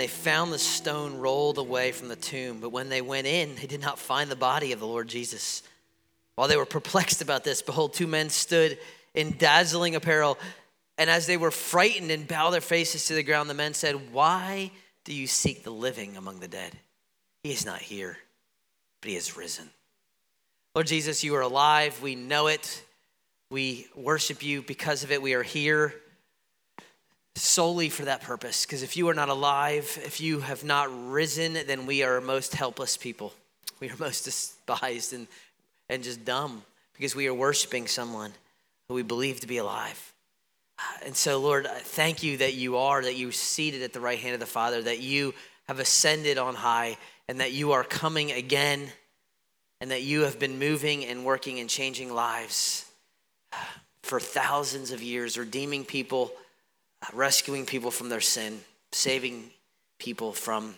they found the stone rolled away from the tomb. But when they went in, they did not find the body of the Lord Jesus. While they were perplexed about this, behold, two men stood in dazzling apparel. And as they were frightened and bowed their faces to the ground, the men said, Why do you seek the living among the dead? He is not here, but he is risen. Lord Jesus, you are alive. We know it. We worship you because of it. We are here solely for that purpose. Because if you are not alive, if you have not risen, then we are most helpless people. We are most despised and, and just dumb because we are worshiping someone who we believe to be alive. And so, Lord, I thank you that you are, that you seated at the right hand of the Father, that you have ascended on high, and that you are coming again, and that you have been moving and working and changing lives for thousands of years, redeeming people rescuing people from their sin, saving people from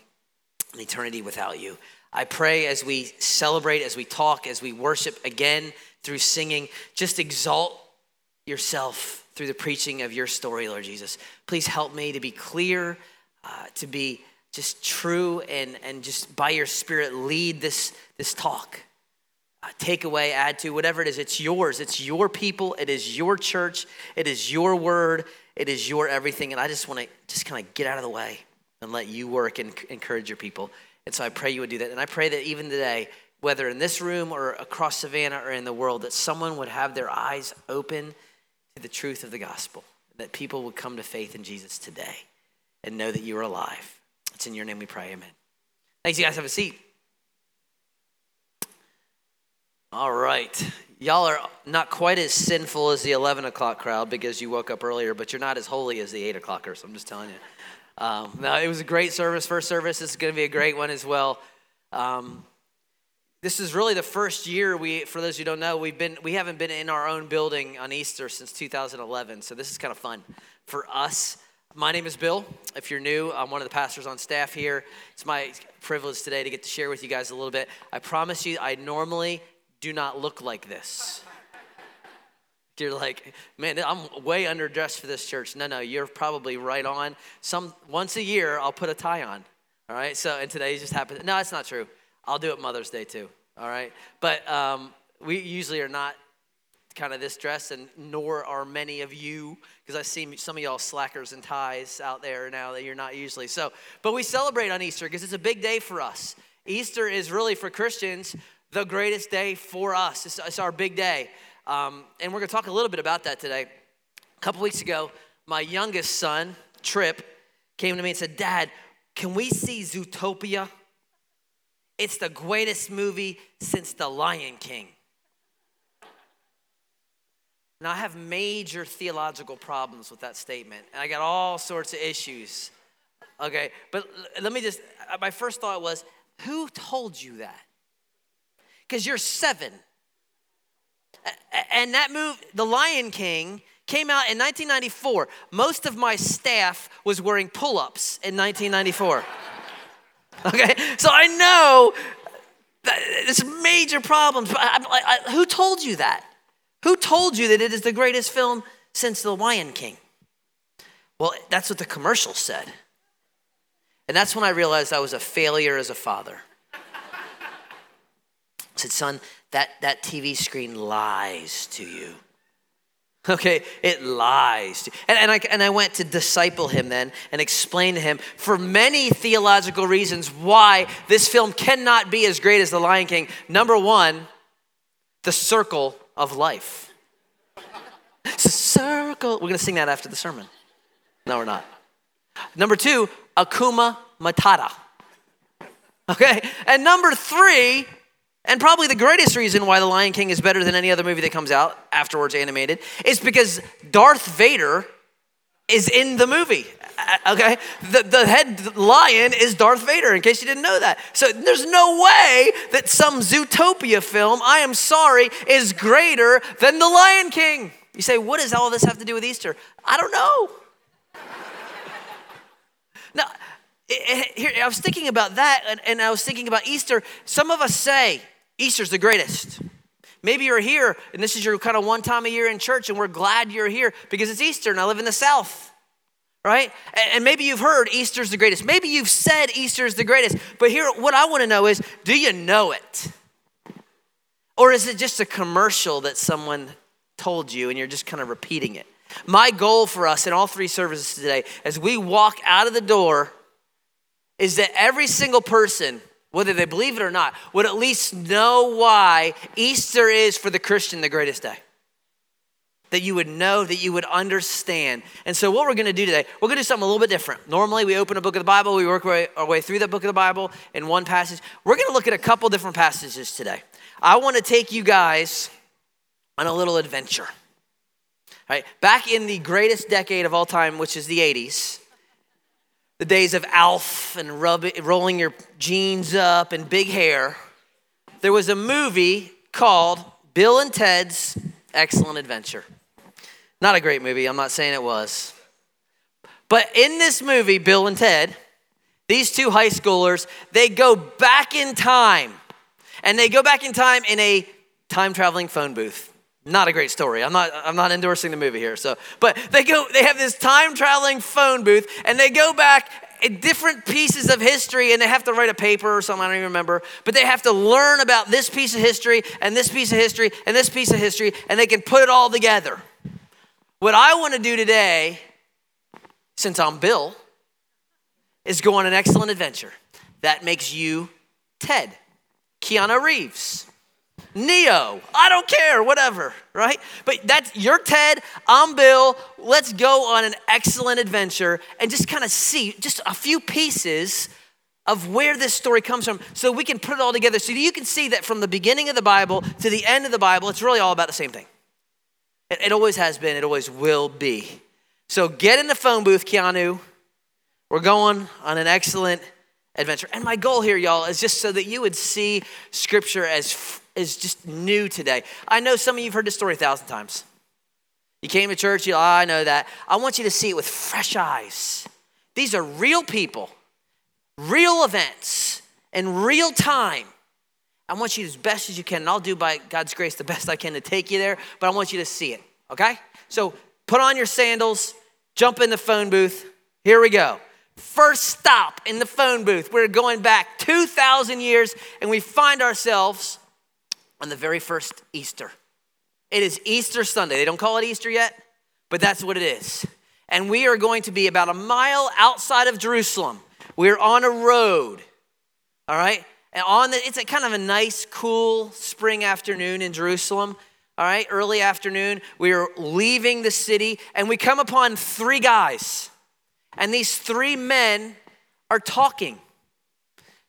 an eternity without you. I pray as we celebrate, as we talk, as we worship again through singing, just exalt yourself through the preaching of your story, Lord Jesus. Please help me to be clear, uh, to be just true, and, and just by your Spirit lead this, this talk. Uh, take away, add to, whatever it is, it's yours. It's your people. It is your church. It is your word. It is your everything. And I just want to just kind of get out of the way and let you work and encourage your people. And so I pray you would do that. And I pray that even today, whether in this room or across Savannah or in the world, that someone would have their eyes open to the truth of the gospel, that people would come to faith in Jesus today and know that you are alive. It's in your name we pray. Amen. Thanks, you guys. Have a seat. All right. Y'all are not quite as sinful as the 11 o'clock crowd because you woke up earlier, but you're not as holy as the 8 o'clockers. I'm just telling you. Um, now, it was a great service, first service. This is going to be a great one as well. Um, this is really the first year we, for those who don't know, we've been, we haven't been in our own building on Easter since 2011. So this is kind of fun for us. My name is Bill. If you're new, I'm one of the pastors on staff here. It's my privilege today to get to share with you guys a little bit. I promise you, I normally do not look like this. You're like, man, I'm way underdressed for this church. No, no, you're probably right on. Some once a year, I'll put a tie on. All right. So, and today just happened. No, that's not true. I'll do it Mother's Day too. All right. But um, we usually are not kind of this dress, and nor are many of you, because I see some of y'all slackers and ties out there now that you're not usually. So, but we celebrate on Easter because it's a big day for us. Easter is really for Christians the greatest day for us. It's, it's our big day. Um, and we're going to talk a little bit about that today. A couple weeks ago, my youngest son, Trip, came to me and said, Dad, can we see Zootopia? It's the greatest movie since The Lion King. Now, I have major theological problems with that statement, and I got all sorts of issues. Okay, but let me just, my first thought was, who told you that? Because you're seven. And that movie, The Lion King, came out in 1994. Most of my staff was wearing pull ups in 1994. okay, so I know there's major problems. But I, I, who told you that? Who told you that it is the greatest film since The Lion King? Well, that's what the commercial said. And that's when I realized I was a failure as a father said, Son, that, that TV screen lies to you. Okay, it lies. And, and, I, and I went to disciple him then and explain to him for many theological reasons why this film cannot be as great as The Lion King. Number one, the circle of life. It's a circle. We're going to sing that after the sermon. No, we're not. Number two, Hakuna Matata. Okay, and number three, and probably the greatest reason why The Lion King is better than any other movie that comes out afterwards animated is because Darth Vader is in the movie. Uh, okay? The, the head lion is Darth Vader, in case you didn't know that. So there's no way that some Zootopia film, I am sorry, is greater than The Lion King. You say, what does all this have to do with Easter? I don't know. now, here, I was thinking about that, and, and I was thinking about Easter. Some of us say, Easter's the greatest. Maybe you're here and this is your kind of one time a year in church, and we're glad you're here because it's Easter and I live in the South. right? And maybe you've heard Easter's the greatest. Maybe you've said Easter's the greatest. But here, what I want to know is do you know it? Or is it just a commercial that someone told you and you're just kind of repeating it? My goal for us in all three services today, as we walk out of the door, is that every single person, whether they believe it or not, would at least know why Easter is for the Christian the greatest day that you would know, that you would understand. And so, what we're to do today, we're to do something a little bit different. Normally, we open a book of the Bible, we work our way through that book of the Bible in one passage. We're to look at a couple different passages today. I want to take you guys on a little adventure. Right? Back in the greatest decade of all time, which is the 80s, the days of Alf and rubbing, rolling your jeans up and big hair, there was a movie called Bill and Ted's Excellent Adventure. Not a great movie, I'm not saying it was. But in this movie, Bill and Ted, these two high schoolers, they go back in time. And they go back in time in a time traveling phone booth. Not a great story. I'm not I'm not endorsing the movie here. So, but they go they have this time traveling phone booth and they go back in different pieces of history and they have to write a paper or something, I don't even remember. But they have to learn about this piece of history and this piece of history and this piece of history and they can put it all together. What I want to do today, since I'm Bill, is go on an excellent adventure. That makes you Ted, Keanu Reeves, Neo. I don't care, whatever, right? But that's you're Ted, I'm Bill. Let's go on an excellent adventure and just kind of see just a few pieces of where this story comes from so we can put it all together so you can see that from the beginning of the Bible to the end of the Bible, it's really all about the same thing. It, it always has been, it always will be. So get in the phone booth, Keanu. We're going on an excellent adventure. And my goal here, y'all, is just so that you would see Scripture as, as just new today. I know some of you have heard this story a thousand times. You came to church, you, oh, I know that. I want you to see it with fresh eyes. These are real people, real events, in real time. I want you as best as you can, and I'll do by God's grace the best I can to take you there, but I want you to see it, okay? So put on your sandals, jump in the phone booth. Here we go. First stop in the phone booth. We're going back 2,000 years, and we find ourselves on the very first Easter. It is Easter Sunday. They don't call it Easter yet, but that's what it is. And we are going to be about a mile outside of Jerusalem. We're on a road, all right? And on the, it's a kind of a nice, cool spring afternoon in Jerusalem. All right, early afternoon. We are leaving the city and we come upon three guys. And these three men are talking.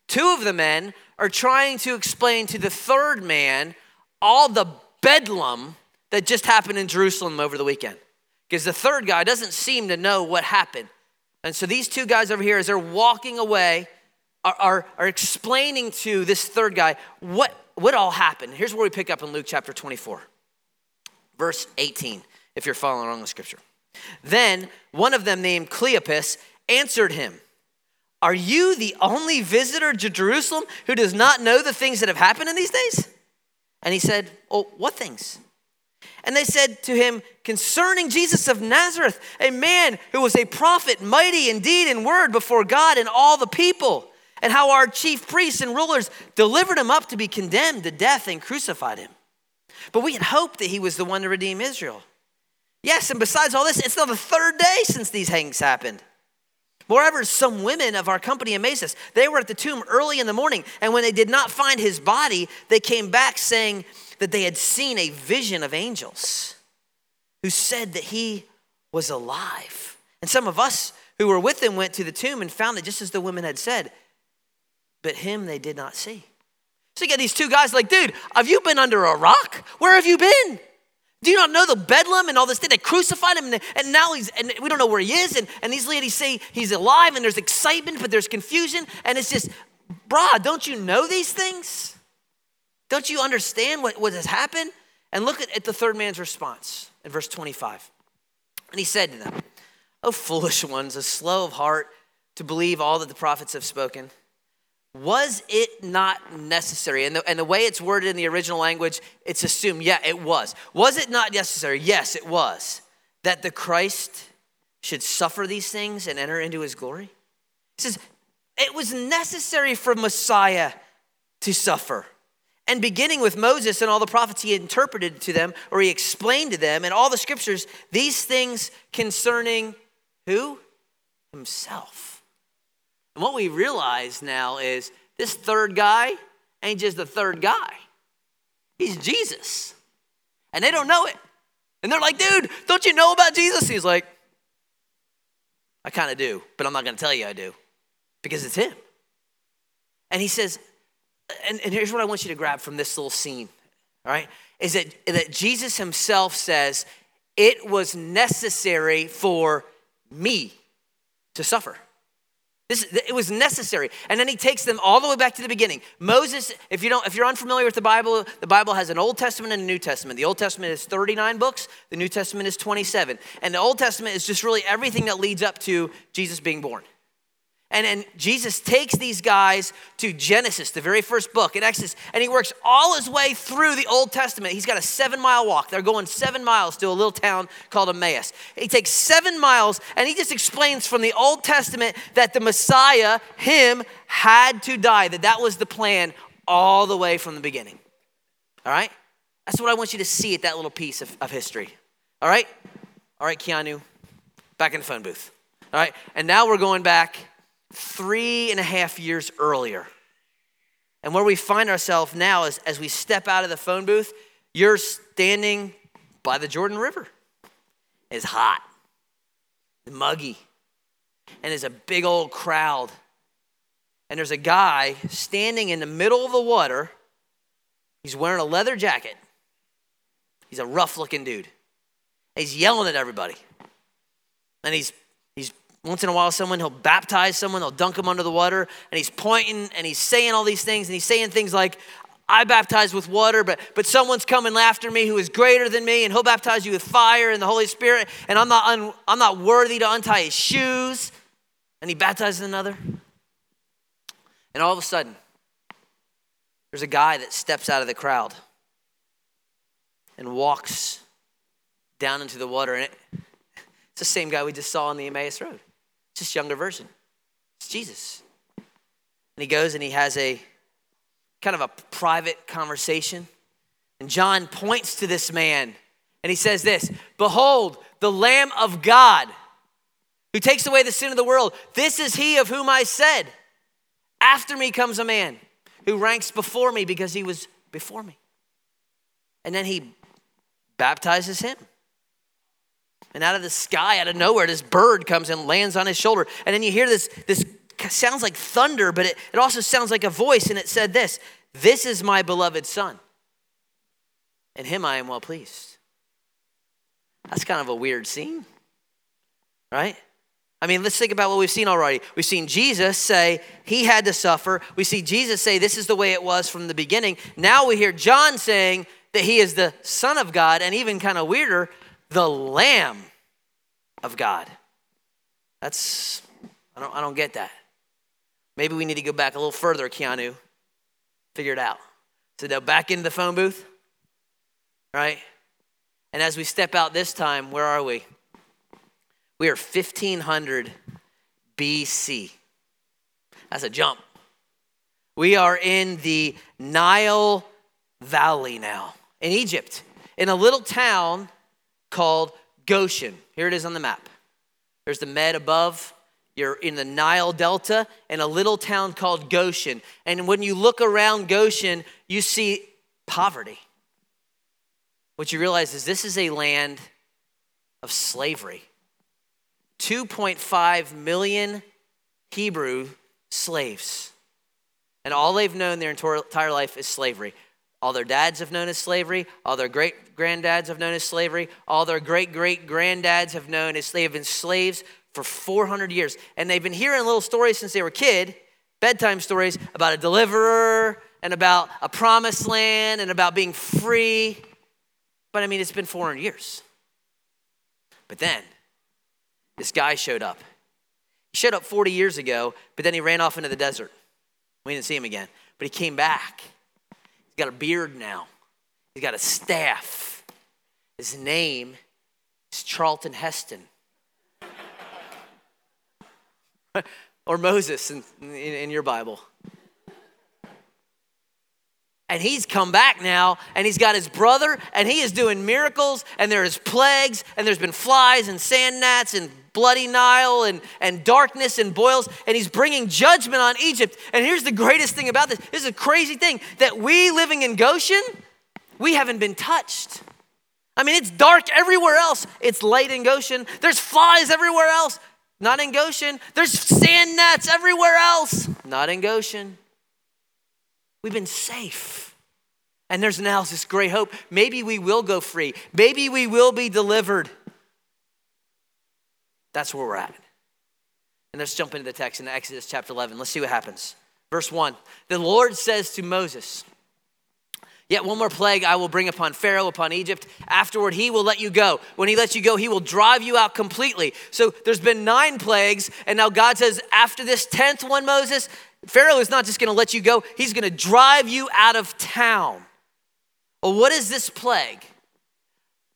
Two of the men are trying to explain to the third man all the bedlam that just happened in Jerusalem over the weekend. Because the third guy doesn't seem to know what happened. And so these two guys over here, as they're walking away, are, are, are explaining to this third guy what, what all happened. Here's where we pick up in Luke chapter 24, verse 18, if you're following along with scripture. Then one of them, named Cleopas, answered him, Are you the only visitor to Jerusalem who does not know the things that have happened in these days? And he said, Oh, what things? And they said to him, Concerning Jesus of Nazareth, a man who was a prophet, mighty in deed and word before God and all the people and how our chief priests and rulers delivered him up to be condemned to death and crucified him. But we had hoped that he was the one to redeem Israel. Yes, and besides all this, it's now the third day since these hangings happened. Moreover, some women of our company amazed us. They were at the tomb early in the morning, and when they did not find his body, they came back saying that they had seen a vision of angels who said that he was alive. And some of us who were with him went to the tomb and found that just as the women had said, but him they did not see. So you get these two guys like, dude, have you been under a rock? Where have you been? Do you not know the bedlam and all this thing? They crucified him, and, and now he's, and we don't know where he is. And, and these ladies say he's alive, and there's excitement, but there's confusion. And it's just, brah, don't you know these things? Don't you understand what, what has happened? And look at, at the third man's response in verse 25. And he said to them, O foolish ones, a slow of heart to believe all that the prophets have spoken. Was it not necessary? And the, and the way it's worded in the original language, it's assumed, yeah, it was. Was it not necessary? Yes, it was. That the Christ should suffer these things and enter into his glory? He says, it was necessary for Messiah to suffer. And beginning with Moses and all the prophets, he interpreted to them or he explained to them in all the scriptures these things concerning who? Himself. And what we realize now is this third guy ain't just the third guy, he's Jesus. And they don't know it. And they're like, dude, don't you know about Jesus? He's like, I kind of do, but I'm not going to tell you I do because it's him. And he says, and, and here's what I want you to grab from this little scene, all right, is that, that Jesus himself says, it was necessary for me to suffer. This, it was necessary. And then he takes them all the way back to the beginning. Moses, if you don't, if you're unfamiliar with the Bible, the Bible has an Old Testament and a New Testament. The Old Testament is 39 books, the New Testament is 27. And the Old Testament is just really everything that leads up to Jesus being born. And, and Jesus takes these guys to Genesis, the very first book in Exodus, and he works all his way through the Old Testament. He's got a seven mile walk. They're going seven miles to a little town called Emmaus. He takes seven miles and he just explains from the Old Testament that the Messiah, him, had to die, that that was the plan all the way from the beginning. All right? That's what I want you to see at that little piece of, of history. All right? All right, Keanu, back in the phone booth. All right? And now we're going back three and a half years earlier. And where we find ourselves now is as we step out of the phone booth, you're standing by the Jordan River. It's hot, muggy, and there's a big old crowd. And there's a guy standing in the middle of the water. He's wearing a leather jacket. He's a rough looking dude. He's yelling at everybody. And he's once in a while, someone, he'll baptize someone, they'll dunk them under the water, and he's pointing and he's saying all these things, and he's saying things like, I baptize with water, but, but someone's coming after me who is greater than me, and he'll baptize you with fire and the Holy Spirit, and I'm not, un, I'm not worthy to untie his shoes. And he baptizes another. And all of a sudden, there's a guy that steps out of the crowd and walks down into the water. And it, it's the same guy we just saw on the Emmaus Road just younger version. It's Jesus. And he goes and he has a kind of a private conversation. And John points to this man and he says this Behold, the Lamb of God who takes away the sin of the world. This is he of whom I said, After me comes a man who ranks before me because he was before me. And then he baptizes him. And out of the sky, out of nowhere, this bird comes and lands on his shoulder. And then you hear this, this sounds like thunder, but it, it also sounds like a voice. And it said this This is my beloved son. In him I am well pleased. That's kind of a weird scene, right? I mean, let's think about what we've seen already. We've seen Jesus say he had to suffer. We see Jesus say this is the way it was from the beginning. Now we hear John saying that he is the Son of God, and even kind of weirder, the Lamb of God. That's, I don't, I don't get that. Maybe we need to go back a little further, Keanu. Figure it out. So now back into the phone booth, right? And as we step out this time, where are we? We are 1500 BC. That's a jump. We are in the Nile Valley now, in Egypt, in a little town called Goshen. Here it is on the map. There's the Med above. You're in the Nile Delta in a little town called Goshen. And when you look around Goshen, you see poverty. What you realize is this is a land of slavery. 2.5 million Hebrew slaves. And all they've known their entire life is slavery. All their dads have known as slavery. All their great granddads have known as slavery. All their great great granddads have known as they have been slaves for 400 years. And they've been hearing little stories since they were a kid, bedtime stories about a deliverer and about a promised land and about being free. But I mean, it's been 400 years. But then this guy showed up. He showed up 40 years ago, but then he ran off into the desert. We didn't see him again. But he came back He's got a beard now, he's got a staff. His name is Charlton Heston. or Moses in, in, in your Bible. And he's come back now, and he's got his brother, and he is doing miracles, and there is plagues, and there's been flies and sand gnats and bloody Nile and, and darkness and boils, and he's bringing judgment on Egypt. And here's the greatest thing about this this is a crazy thing that we living in Goshen, we haven't been touched. I mean, it's dark everywhere else. It's light in Goshen. There's flies everywhere else. Not in Goshen. There's sand gnats everywhere else. Not in Goshen. We've been safe. And there's now this great hope. Maybe we will go free. Maybe we will be delivered. That's where we're at. And let's jump into the text in Exodus chapter 11. Let's see what happens. Verse 1 The Lord says to Moses, Yet one more plague I will bring upon Pharaoh, upon Egypt. Afterward, he will let you go. When he lets you go, he will drive you out completely. So there's been nine plagues, and now God says, after this tenth one, Moses, Pharaoh is not just gonna let you go, he's gonna drive you out of town. Well, what is this plague?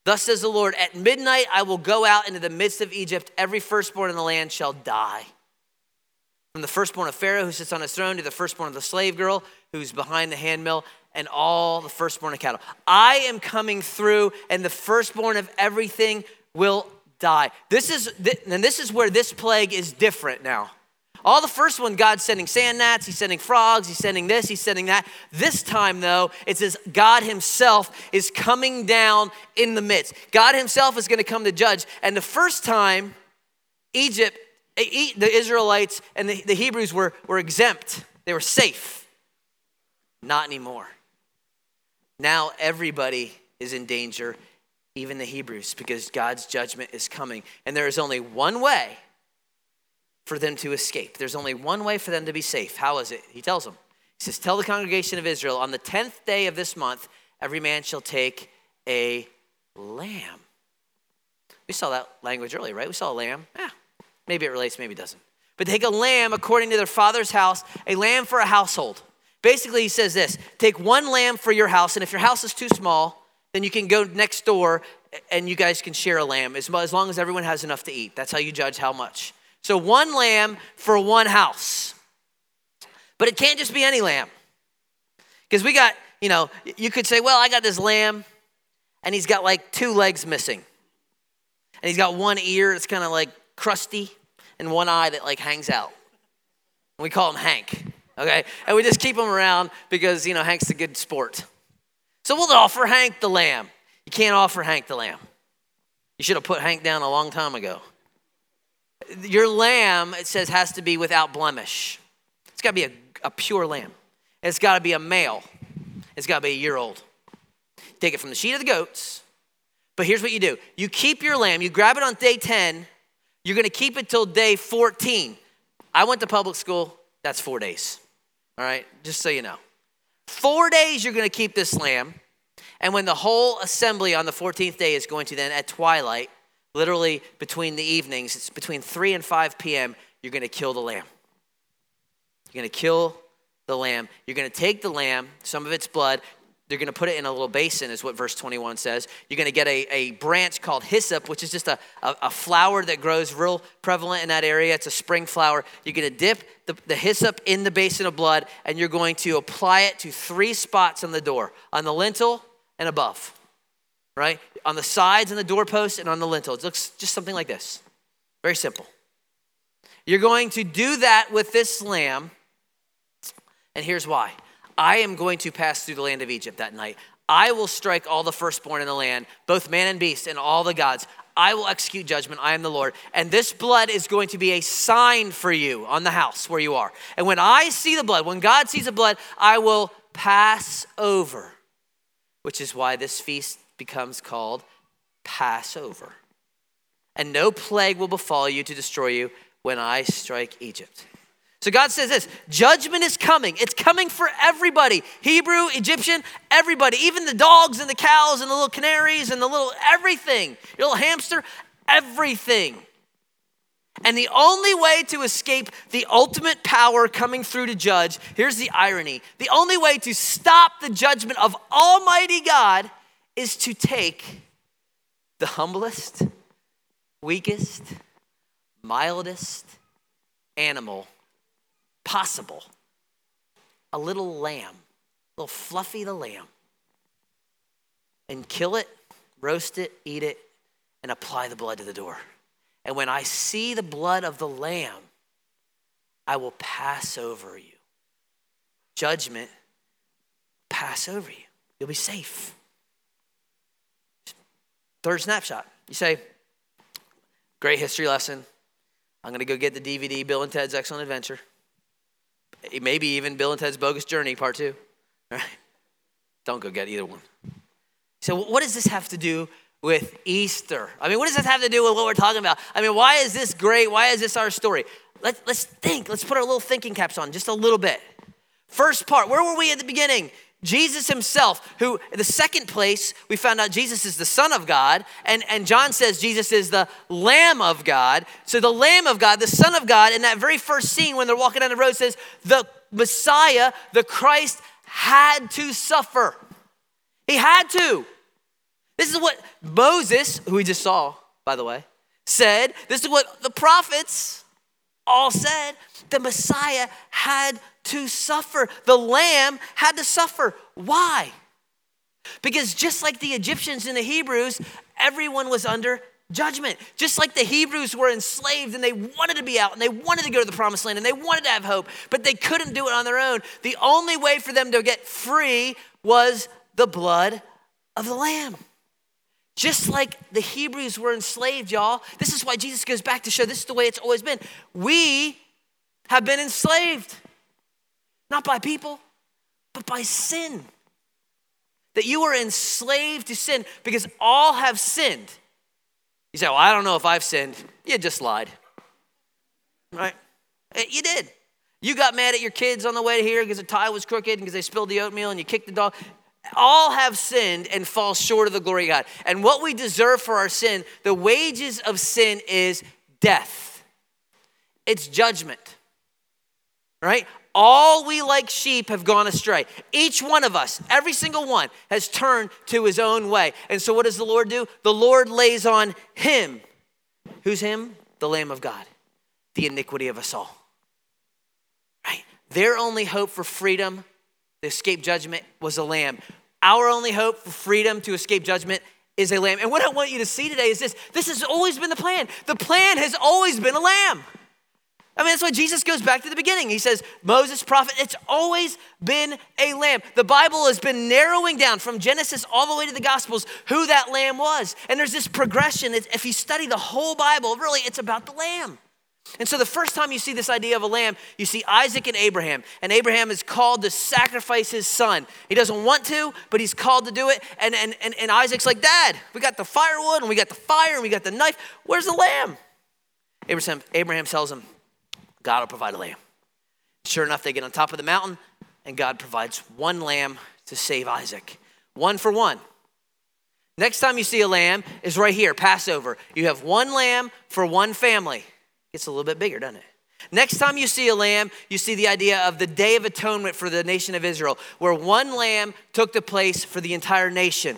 Thus says the Lord, at midnight I will go out into the midst of Egypt, every firstborn in the land shall die. From the firstborn of Pharaoh who sits on his throne to the firstborn of the slave girl who's behind the handmill, and all the firstborn of cattle. I am coming through, and the firstborn of everything will die. This is, and this is where this plague is different now. All the first one, God's sending sand gnats, He's sending frogs, He's sending this, He's sending that. This time, though, it says God Himself is coming down in the midst. God Himself is going to come to judge. And the first time, Egypt, the Israelites and the, Hebrews were, were exempt, they were safe. Not anymore. Now everybody is in danger, even the Hebrews, because God's judgment is coming. And there is only one way for them to escape. There's only one way for them to be safe. How is it? He tells them. He says, Tell the congregation of Israel, on the 10th day of this month, every man shall take a lamb. We saw that language earlier, right? We saw a lamb. Yeah, maybe it relates, maybe it doesn't. But take a lamb according to their father's house, a lamb for a household. Basically, he says this take one lamb for your house, and if your house is too small, then you can go next door and you guys can share a lamb as long as everyone has enough to eat. That's how you judge how much. So one lamb for one house. But it can't just be any lamb. Because we got, you know, you could say, well, I got this lamb and he's got like two legs missing. And he's got one ear that's kind of like crusty and one eye that like hangs out. And we call him Hank, okay? And we just keep him around because, you know, Hank's a good sport. So we'll offer Hank the lamb. You can't offer Hank the lamb. You should have put Hank down a long time ago. Your lamb, it says, has to be without blemish. It's got to be a, a pure lamb. It's got to be a male. It's got to be a year old. Take it from the sheet of the goats. But here's what you do you keep your lamb, you grab it on day 10, you're going to keep it till day 14. I went to public school, that's four days. All right, just so you know. Four days you're going to keep this lamb. And when the whole assembly on the 14th day is going to then at twilight literally between the evenings, it's between 3 and 5 p.m., you're going to kill the lamb. You're going to kill the lamb. You're going to take the lamb, some of its blood, they're going to put it in a little basin, is what verse 21 says. You're going to get a, a branch called hyssop, which is just a, a, a, flower that grows real prevalent in that area. It's a spring flower. You're going to dip the, the hyssop in the basin of blood, and you're going to apply it to three spots on the door on the lintel and above right? On the sides and the doorpost and on the lintel. It looks just something like this. Very simple. You're going to do that with this lamb, and here's why. I am going to pass through the land of Egypt that night. I will strike all the firstborn in the land, both man and beast, and all the gods. I will execute judgment. I am the Lord. And this blood is going to be a sign for you on the house where you are. And when I see the blood, when God sees the blood, I will pass over, which is why this feast becomes called Passover. And no plague will befall you to destroy you when I strike Egypt. So God says this judgment is coming. It's coming for everybody Hebrew, Egyptian, everybody, even the dogs and the cows and the little canaries and the little everything, your little hamster, everything. And the only way to escape the ultimate power coming through to judge, here's the irony the only way to stop the judgment of Almighty God is to take the humblest, weakest, mildest, animal possible a little lamb, a little fluffy the lamb, and kill it, roast it, eat it, and apply the blood to the door. And when I see the blood of the lamb, I will pass over you. Judgment, pass over you. You'll be safe. Third snapshot. You say, great history lesson. I'm going to go get the DVD, Bill and Ted's Excellent Adventure. Maybe even Bill and Ted's Bogus Journey, part two. All right? Don't go get either one. So, what does this have to do with Easter? I mean, what does this have to do with what we're talking about? I mean, why is this great? Why is this our story? Let, let's think. Let's put our little thinking caps on just a little bit. First part, where were we at the beginning? Jesus himself, who the second place, we found out Jesus is the Son of God, and, and John says Jesus is the Lamb of God. So the Lamb of God, the Son of God, in that very first scene when they're walking down the road says, the Messiah, the Christ, had to suffer. He had to. This is what Moses, who we just saw, by the way, said. This is what the prophets all said. The Messiah had to suffer. The lamb had to suffer. Why? Because just like the Egyptians and the Hebrews, everyone was under judgment. Just like the Hebrews were enslaved and they wanted to be out and they wanted to go to the promised land and they wanted to have hope, but they couldn't do it on their own. The only way for them to get free was the blood of the lamb. Just like the Hebrews were enslaved, y'all. This is why Jesus goes back to show this is the way it's always been. We have been enslaved. Not by people, but by sin. That you are enslaved to sin because all have sinned. You say, Well, I don't know if I've sinned. You just lied. Right? Eh, you did. You got mad at your kids on the way here because the tie was crooked and because they spilled the oatmeal and you kicked the dog. All have sinned and fall short of the glory of God. And what we deserve for our sin, the wages of sin is death, it's judgment. Right? All we like sheep have gone astray. Each one of us, every single one, has turned to his own way. And so, what does the Lord do? The Lord lays on him. Who's him? The Lamb of God, the iniquity of us all. Right? Their only hope for freedom, to escape judgment, was a lamb. Our only hope for freedom to escape judgment is a lamb. And what I want you to see today is this this has always been the plan. The plan has always been a lamb. I mean, that's why Jesus goes back to the beginning. He says, Moses, prophet, it's always been a lamb. The Bible has been narrowing down from Genesis all the way to the Gospels who that lamb was. And there's this progression. If you study the whole Bible, really, it's about the lamb. And so the first time you see this idea of a lamb, you see Isaac and Abraham. And Abraham is called to sacrifice his son. He doesn't want to, but he's called to do it. And, and, and, and Isaac's like, Dad, we got the firewood and we got the fire and we got the knife. Where's the lamb? Abraham, Abraham tells him, God will provide a lamb. Sure enough, they get on top of the mountain, and God provides one lamb to save Isaac. One for one. Next time you see a lamb is right here, Passover. You have one lamb for one family. Gets a little bit bigger, doesn't it? Next time you see a lamb, you see the idea of the Day of Atonement for the nation of Israel, where one lamb took the place for the entire nation.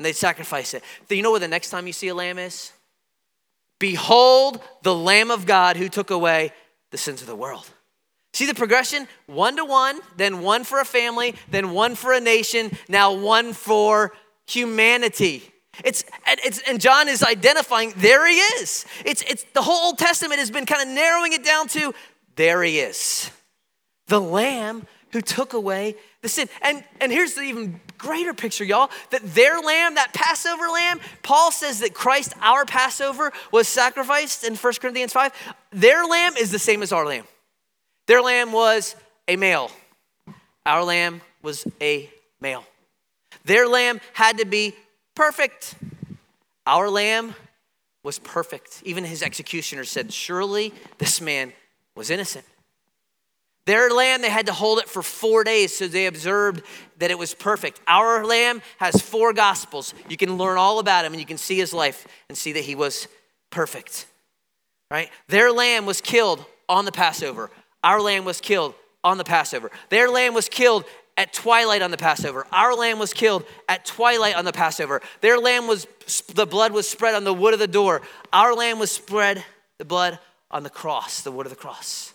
And they sacrifice it. Do you know where the next time you see a lamb is? Behold the Lamb of God who took away the sins of the world. See the progression? One to one, then one for a family, then one for a nation, now one for humanity. It's, it's and John is identifying there he is. It's it's the whole Old Testament has been kind of narrowing it down to there he is. The lamb who took away the sin. And and here's the even greater picture, y'all, that their lamb, that Passover lamb, Paul says that Christ, our Passover, was sacrificed in 1 Corinthians 5. Their lamb is the same as our lamb. Their lamb was a male. Our lamb was a male. Their lamb had to be perfect. Our lamb was perfect. Even his executioner said, Surely this man was innocent. Their lamb, they had to hold it for four days, so they observed that it was perfect. Our lamb has four gospels. You can learn all about him and you can see his life and see that he was perfect. Right? Their lamb was killed on the Passover. Our lamb was killed on the Passover. Their lamb was killed at twilight on the Passover. Our lamb was killed at twilight on the Passover. Their lamb was the blood was spread on the wood of the door. Our lamb was spread the blood on the cross, the wood of the cross.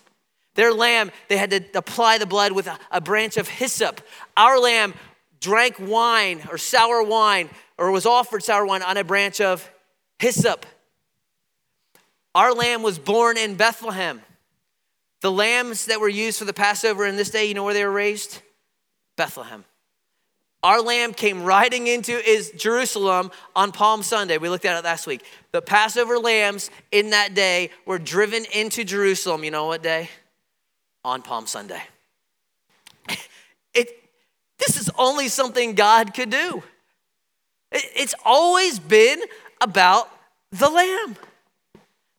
Their lamb, they had to apply the blood with a, a branch of hyssop. Our lamb drank wine or sour wine or was offered sour wine on a branch of hyssop. Our lamb was born in Bethlehem. The lambs that were used for the Passover in this day, you know where they were raised? Bethlehem. Our lamb came riding into is Jerusalem on Palm Sunday. We looked at it last week. The Passover lambs in that day were driven into Jerusalem. You know what day? On Palm Sunday. It, this is only something God could do. It, it's always been about the lamb.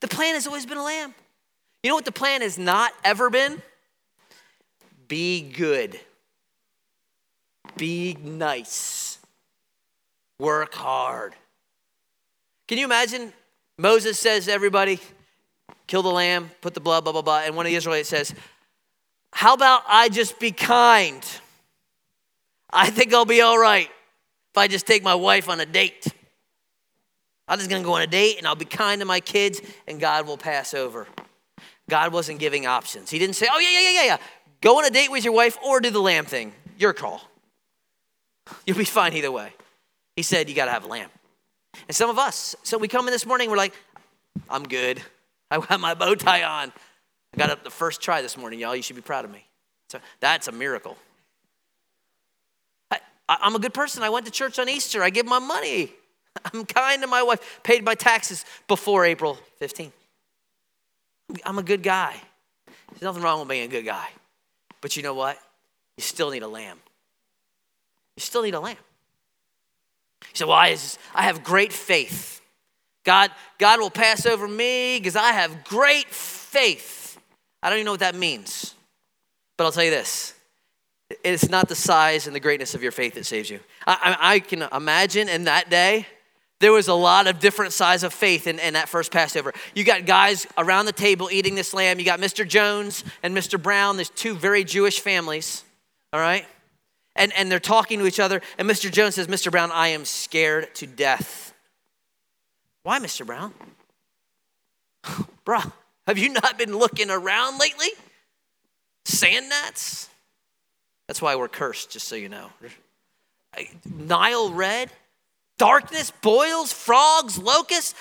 The plan has always been a lamb. You know what the plan has not ever been? Be good. Be nice. Work hard. Can you imagine? Moses says to everybody, kill the lamb, put the blood, blah, blah, blah. And one of the Israelites says, How about I just be kind? I think I'll be all right if I just take my wife on a date. I'm just gonna go on a date and I'll be kind to my kids and God will pass over. God wasn't giving options. He didn't say, oh, yeah, yeah, yeah, yeah, yeah. go on a date with your wife or do the lamb thing. Your call. You'll be fine either way. He said, you gotta have a lamb. And some of us, so we come in this morning, we're like, I'm good. I have my bow tie on. I got up the first try this morning, y'all. You should be proud of me. So that's a miracle. I, I'm a good person. I went to church on Easter. I give my money. I'm kind to my wife, paid my taxes before April 15th. I'm a good guy. There's nothing wrong with being a good guy. But you know what? You still need a lamb. You still need a lamb. You say, well, I, I have great faith. God, God will pass over me because I have great faith. I don't even know what that means. But I'll tell you this it's not the size and the greatness of your faith that saves you. I, I, I can imagine in that day, there was a lot of different size of faith in, in that first Passover. You got guys around the table eating this lamb. You got Mr. Jones and Mr. Brown. There's two very Jewish families, all right? And, and they're talking to each other. And Mr. Jones says, Mr. Brown, I am scared to death. Why, Mr. Brown? Bruh, have you not been looking around lately? Sand gnats? That's why we're cursed, just so you know. Nile red? darkness, boils, frogs, locusts,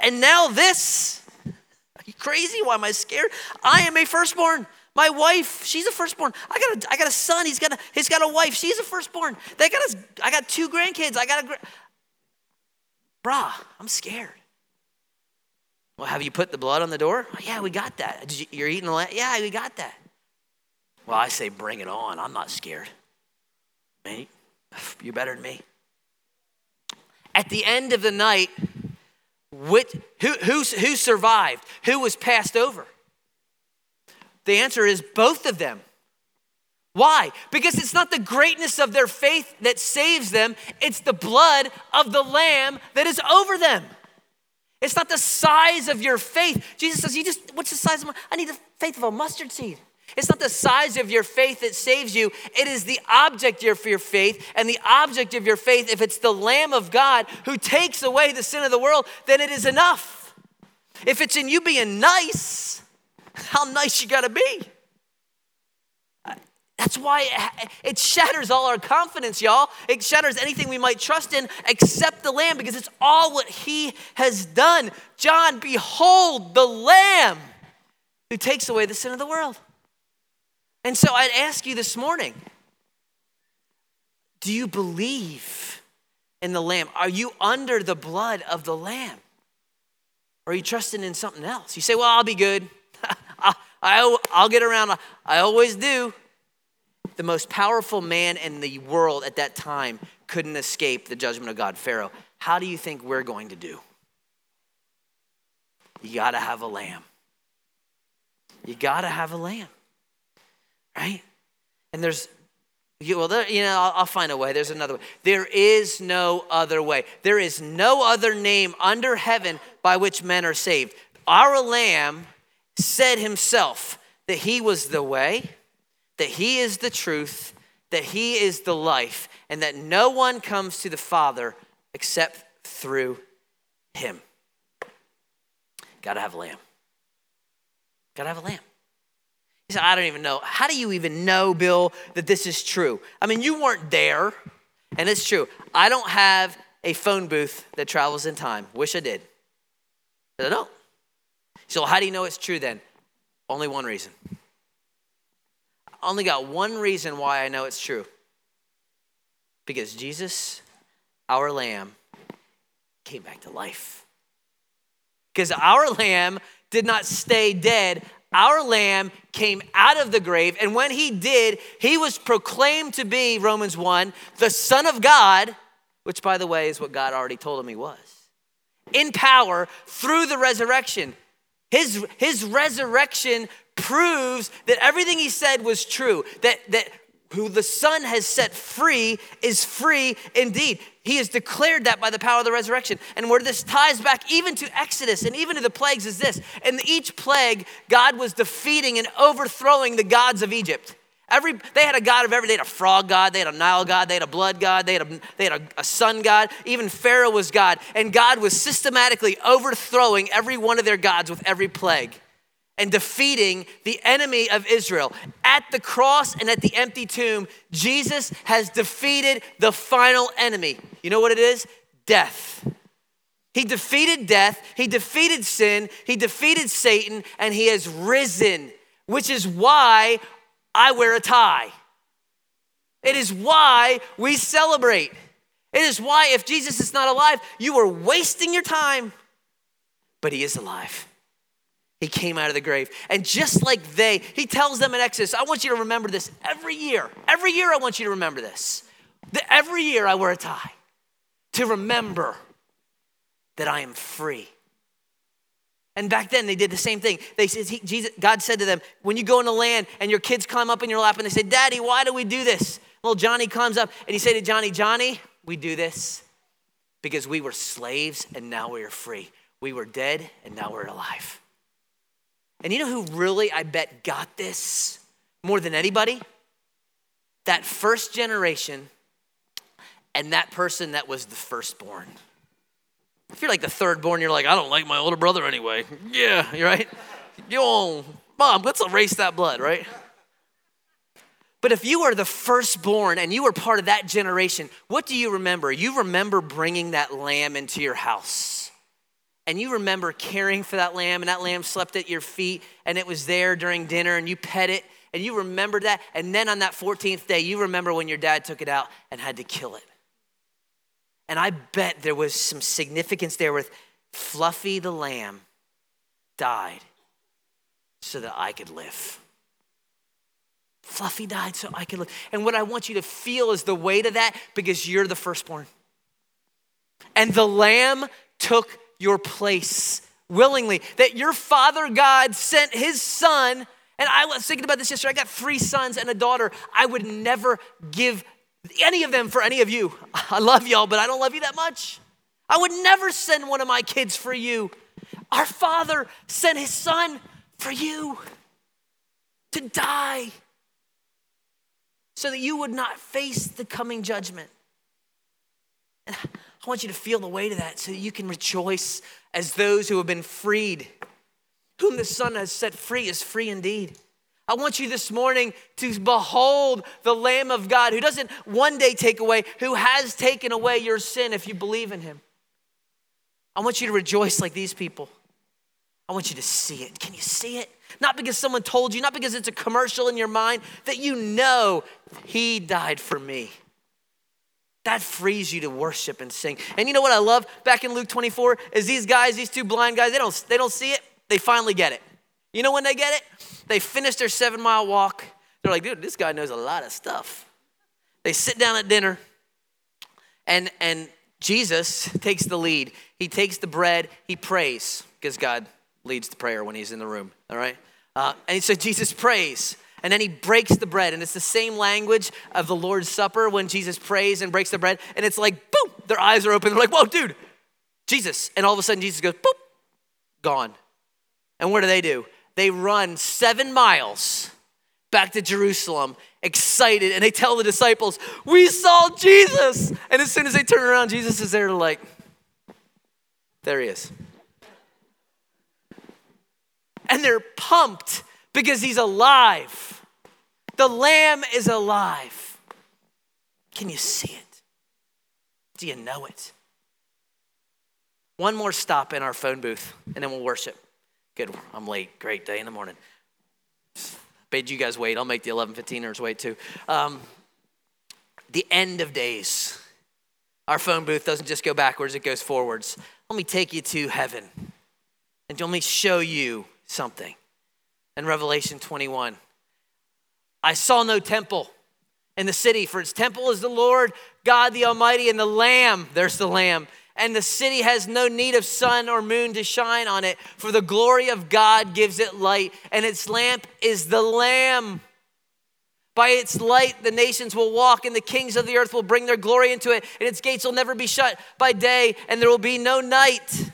and now this. Are you crazy? Why am I scared? I am a firstborn. My wife, she's a firstborn. I got a, I got a son. He's got a, he's got a wife. She's a firstborn. They got a, I got two grandkids. I got a, brah, I'm scared. Well, have you put the blood on the door? Oh, yeah, we got that. You, you're eating the lamb? Yeah, we got that. Well, I say, bring it on. I'm not scared. Man, you're better than me at the end of the night, which, who, who, who survived? Who was passed over? The answer is both of them. Why? Because it's not the greatness of their faith that saves them, it's the blood of the Lamb that is over them. It's not the size of your faith. Jesus says, You just, what's the size of my, I need the faith of a mustard seed. It's not the size of your faith that saves you, it is the object of your faith. And the object of your faith, if it's the Lamb of God who takes away the sin of the world, then it is enough. If it's in you being nice, how nice you gotta be. That's why it shatters all our confidence, y'all. It shatters anything we might trust in except the Lamb because it's all what He has done. John, behold the Lamb who takes away the sin of the world. And so I'd ask you this morning do you believe in the Lamb? Are you under the blood of the Lamb? Or are you trusting in something else? You say, well, I'll be good. I, I, I'll get around. I always do. The most powerful man in the world at that time couldn't escape the judgment of God, Pharaoh. How do you think we're going to do? You got to have a lamb. You got to have a lamb right? And there's, you, well, there, you know, I'll, I'll find a way. There's another way. There is no other way. There is no other name under heaven by which men are saved. Our Lamb said himself that he was the way, that he is the truth, that he is the life, and that no one comes to the Father except through him. Got to have a lamb. Gotta have a lamb. He said, I don't even know. How do you even know, Bill, that this is true? I mean, you weren't there, and it's true. I don't have a phone booth that travels in time. Wish I did. But I don't. So, how do you know it's true then? Only one reason. I only got one reason why I know it's true. Because Jesus, our lamb, came back to life. Because our lamb did not stay dead. Our lamb came out of the grave, and when he did, he was proclaimed to be, Romans 1, the Son of God, which, by the way, is what God already told him he was, in power through the resurrection. His, his resurrection proves that everything he said was true, that, that who the Son has set free is free indeed. He has declared that by the power of the resurrection. And where this ties back even to Exodus and even to the plagues is this. In each plague, God was defeating and overthrowing the gods of Egypt. Every, they had a god of every, they had a frog god, they had a Nile god, they had a blood god, they had a, they had a, a sun god. Even Pharaoh was God. And God was systematically overthrowing every one of their gods with every plague and defeating the enemy of Israel. At the cross and at the empty tomb, Jesus has defeated the final enemy. You know what it is? Death. He defeated death, he defeated sin, he defeated Satan, and he has risen, which is why I wear a tie. It is why we celebrate. It is why, if Jesus is not alive, you are wasting your time, but he is alive. He came out of the grave. And just like they, he tells them in Exodus, I want you to remember this every year. Every year, I want you to remember this. Every year, I wear a tie to remember that I am free. And back then, they did the same thing. They said, he, Jesus, God said to them, when you go in the land and your kids climb up in your lap and they say, Daddy, why do we do this? Little Johnny comes up and he said to Johnny, Johnny, we do this because we were slaves and now we are free. We were dead and now we're alive. And you know who really, I bet, got this more than anybody? That first generation and that person that was the firstborn. If you're like the third born, you're like, I don't like my older brother anyway. Yeah, you're right. Yo, mom, let's erase that blood, right? But if you are the firstborn and you were part of that generation, what do you remember? You remember bringing that lamb into your house and you remember caring for that lamb, and that lamb slept at your feet, and it was there during dinner, and you pet it, and you remember that. And then on that 14th day, you remember when your dad took it out and had to kill it. And I bet there was some significance there with Fluffy the lamb died so that I could live. Fluffy died so I could live. And what I want you to feel is the weight of that because you're the firstborn. And the lamb took your place willingly. That your Father God sent His Son. And I was thinking about this yesterday. I got three sons and a daughter. I would never give any of them for any of you. I love y'all, but I don't love you that much. I would never send one of my kids for you. Our Father sent His Son for you to die so that you would not face the coming judgment. I want you to feel the weight of that so that you can rejoice as those who have been freed. Whom the Son has set free is free indeed. I want you this morning to behold the Lamb of God who doesn't one day take away, who has taken away your sin if you believe in him. I want you to rejoice like these people. I want you to see it. Can you see it? Not because someone told you, not because it's a commercial in your mind, that you know he died for me. That frees you to worship and sing. And you know what I love back in Luke 24 is these guys, these two blind guys, they don't, they don't see it. They finally get it. You know when they get it? They finish their seven mile walk. They're like, dude, this guy knows a lot of stuff. They sit down at dinner and, and Jesus takes the lead. He takes the bread, he prays because God leads the prayer when he's in the room, all right? Uh, and so Jesus prays and then he breaks the bread. And it's the same language of the Lord's Supper when Jesus prays and breaks the bread. And it's like, boom, their eyes are open. They're like, whoa, dude, Jesus. And all of a sudden, Jesus goes, boop, gone. And what do they do? They run seven miles back to Jerusalem, excited, and they tell the disciples, We saw Jesus. And as soon as they turn around, Jesus is there, like, there he is. and they're pumped because he's alive. The lamb is alive. Can you see it? Do you know it? One more stop in our phone booth, and then we'll worship. Good. I'm late. Great day in the morning. Bade you guys wait. I'll make the 11:15ers wait too. Um, the end of days. Our phone booth doesn't just go backwards; it goes forwards. Let me take you to heaven, and let me show you something. In Revelation 21, I saw no temple in the city, for its temple is the Lord God the Almighty and the Lamb. There's the Lamb and the city has no need of sun or moon to shine on it, for the glory of God gives it light, and its lamp is the Lamb. By its light, the nations will walk, and the kings of the earth will bring their glory into it, and its gates will never be shut by day, and there will be no night.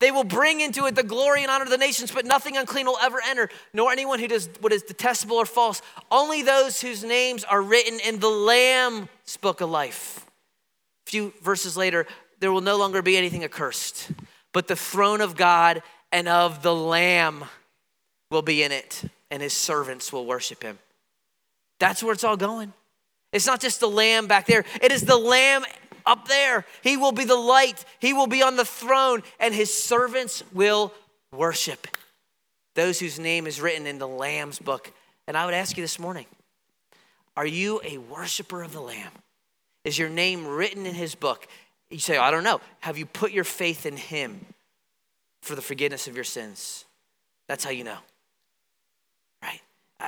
They will bring into it the glory and honor of the nations, but nothing unclean will ever enter, nor anyone who does what is detestable or false. Only those whose names are written in the Lamb's book of life. A few verses later, there will no longer be anything accursed, but the throne of God and of the Lamb will be in it, and his servants will worship him. That's where it's all going. It's not just the Lamb back there, it is the Lamb up there. He will be the light, he will be on the throne, and his servants will worship those whose name is written in the Lamb's book. And I would ask you this morning are you a worshiper of the Lamb? Is your name written in his book? You say, I don't know. Have you put your faith in Him for the forgiveness of your sins? That's how you know. Right?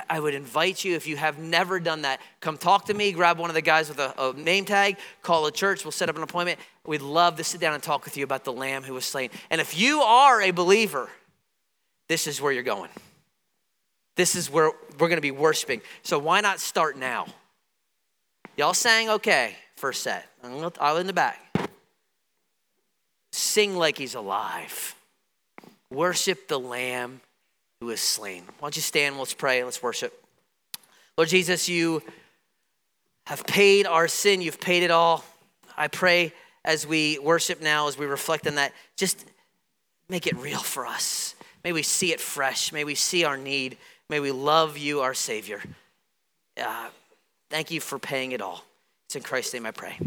I would invite you, if you have never done that, come talk to me, grab one of the guys with a, a, name tag, call a church, we'll set up an appointment. We'd love to sit down and talk with you about the Lamb who was slain. And if you are a believer, this is where you're going. This is where we're going to be worshiping. So why not start now? Y'all sang okay, first set. I'm in the back. Sing like he's alive. Worship the Lamb who is slain. Why don't you stand? Let's pray. Let's worship. Lord Jesus, you have paid our sin. You've paid it all. I pray as we worship now, as we reflect on that, just make it real for us. May we see it fresh. May we see our need. May we love you, our Savior. Uh, thank you for paying it all. It's in Christ's name I pray.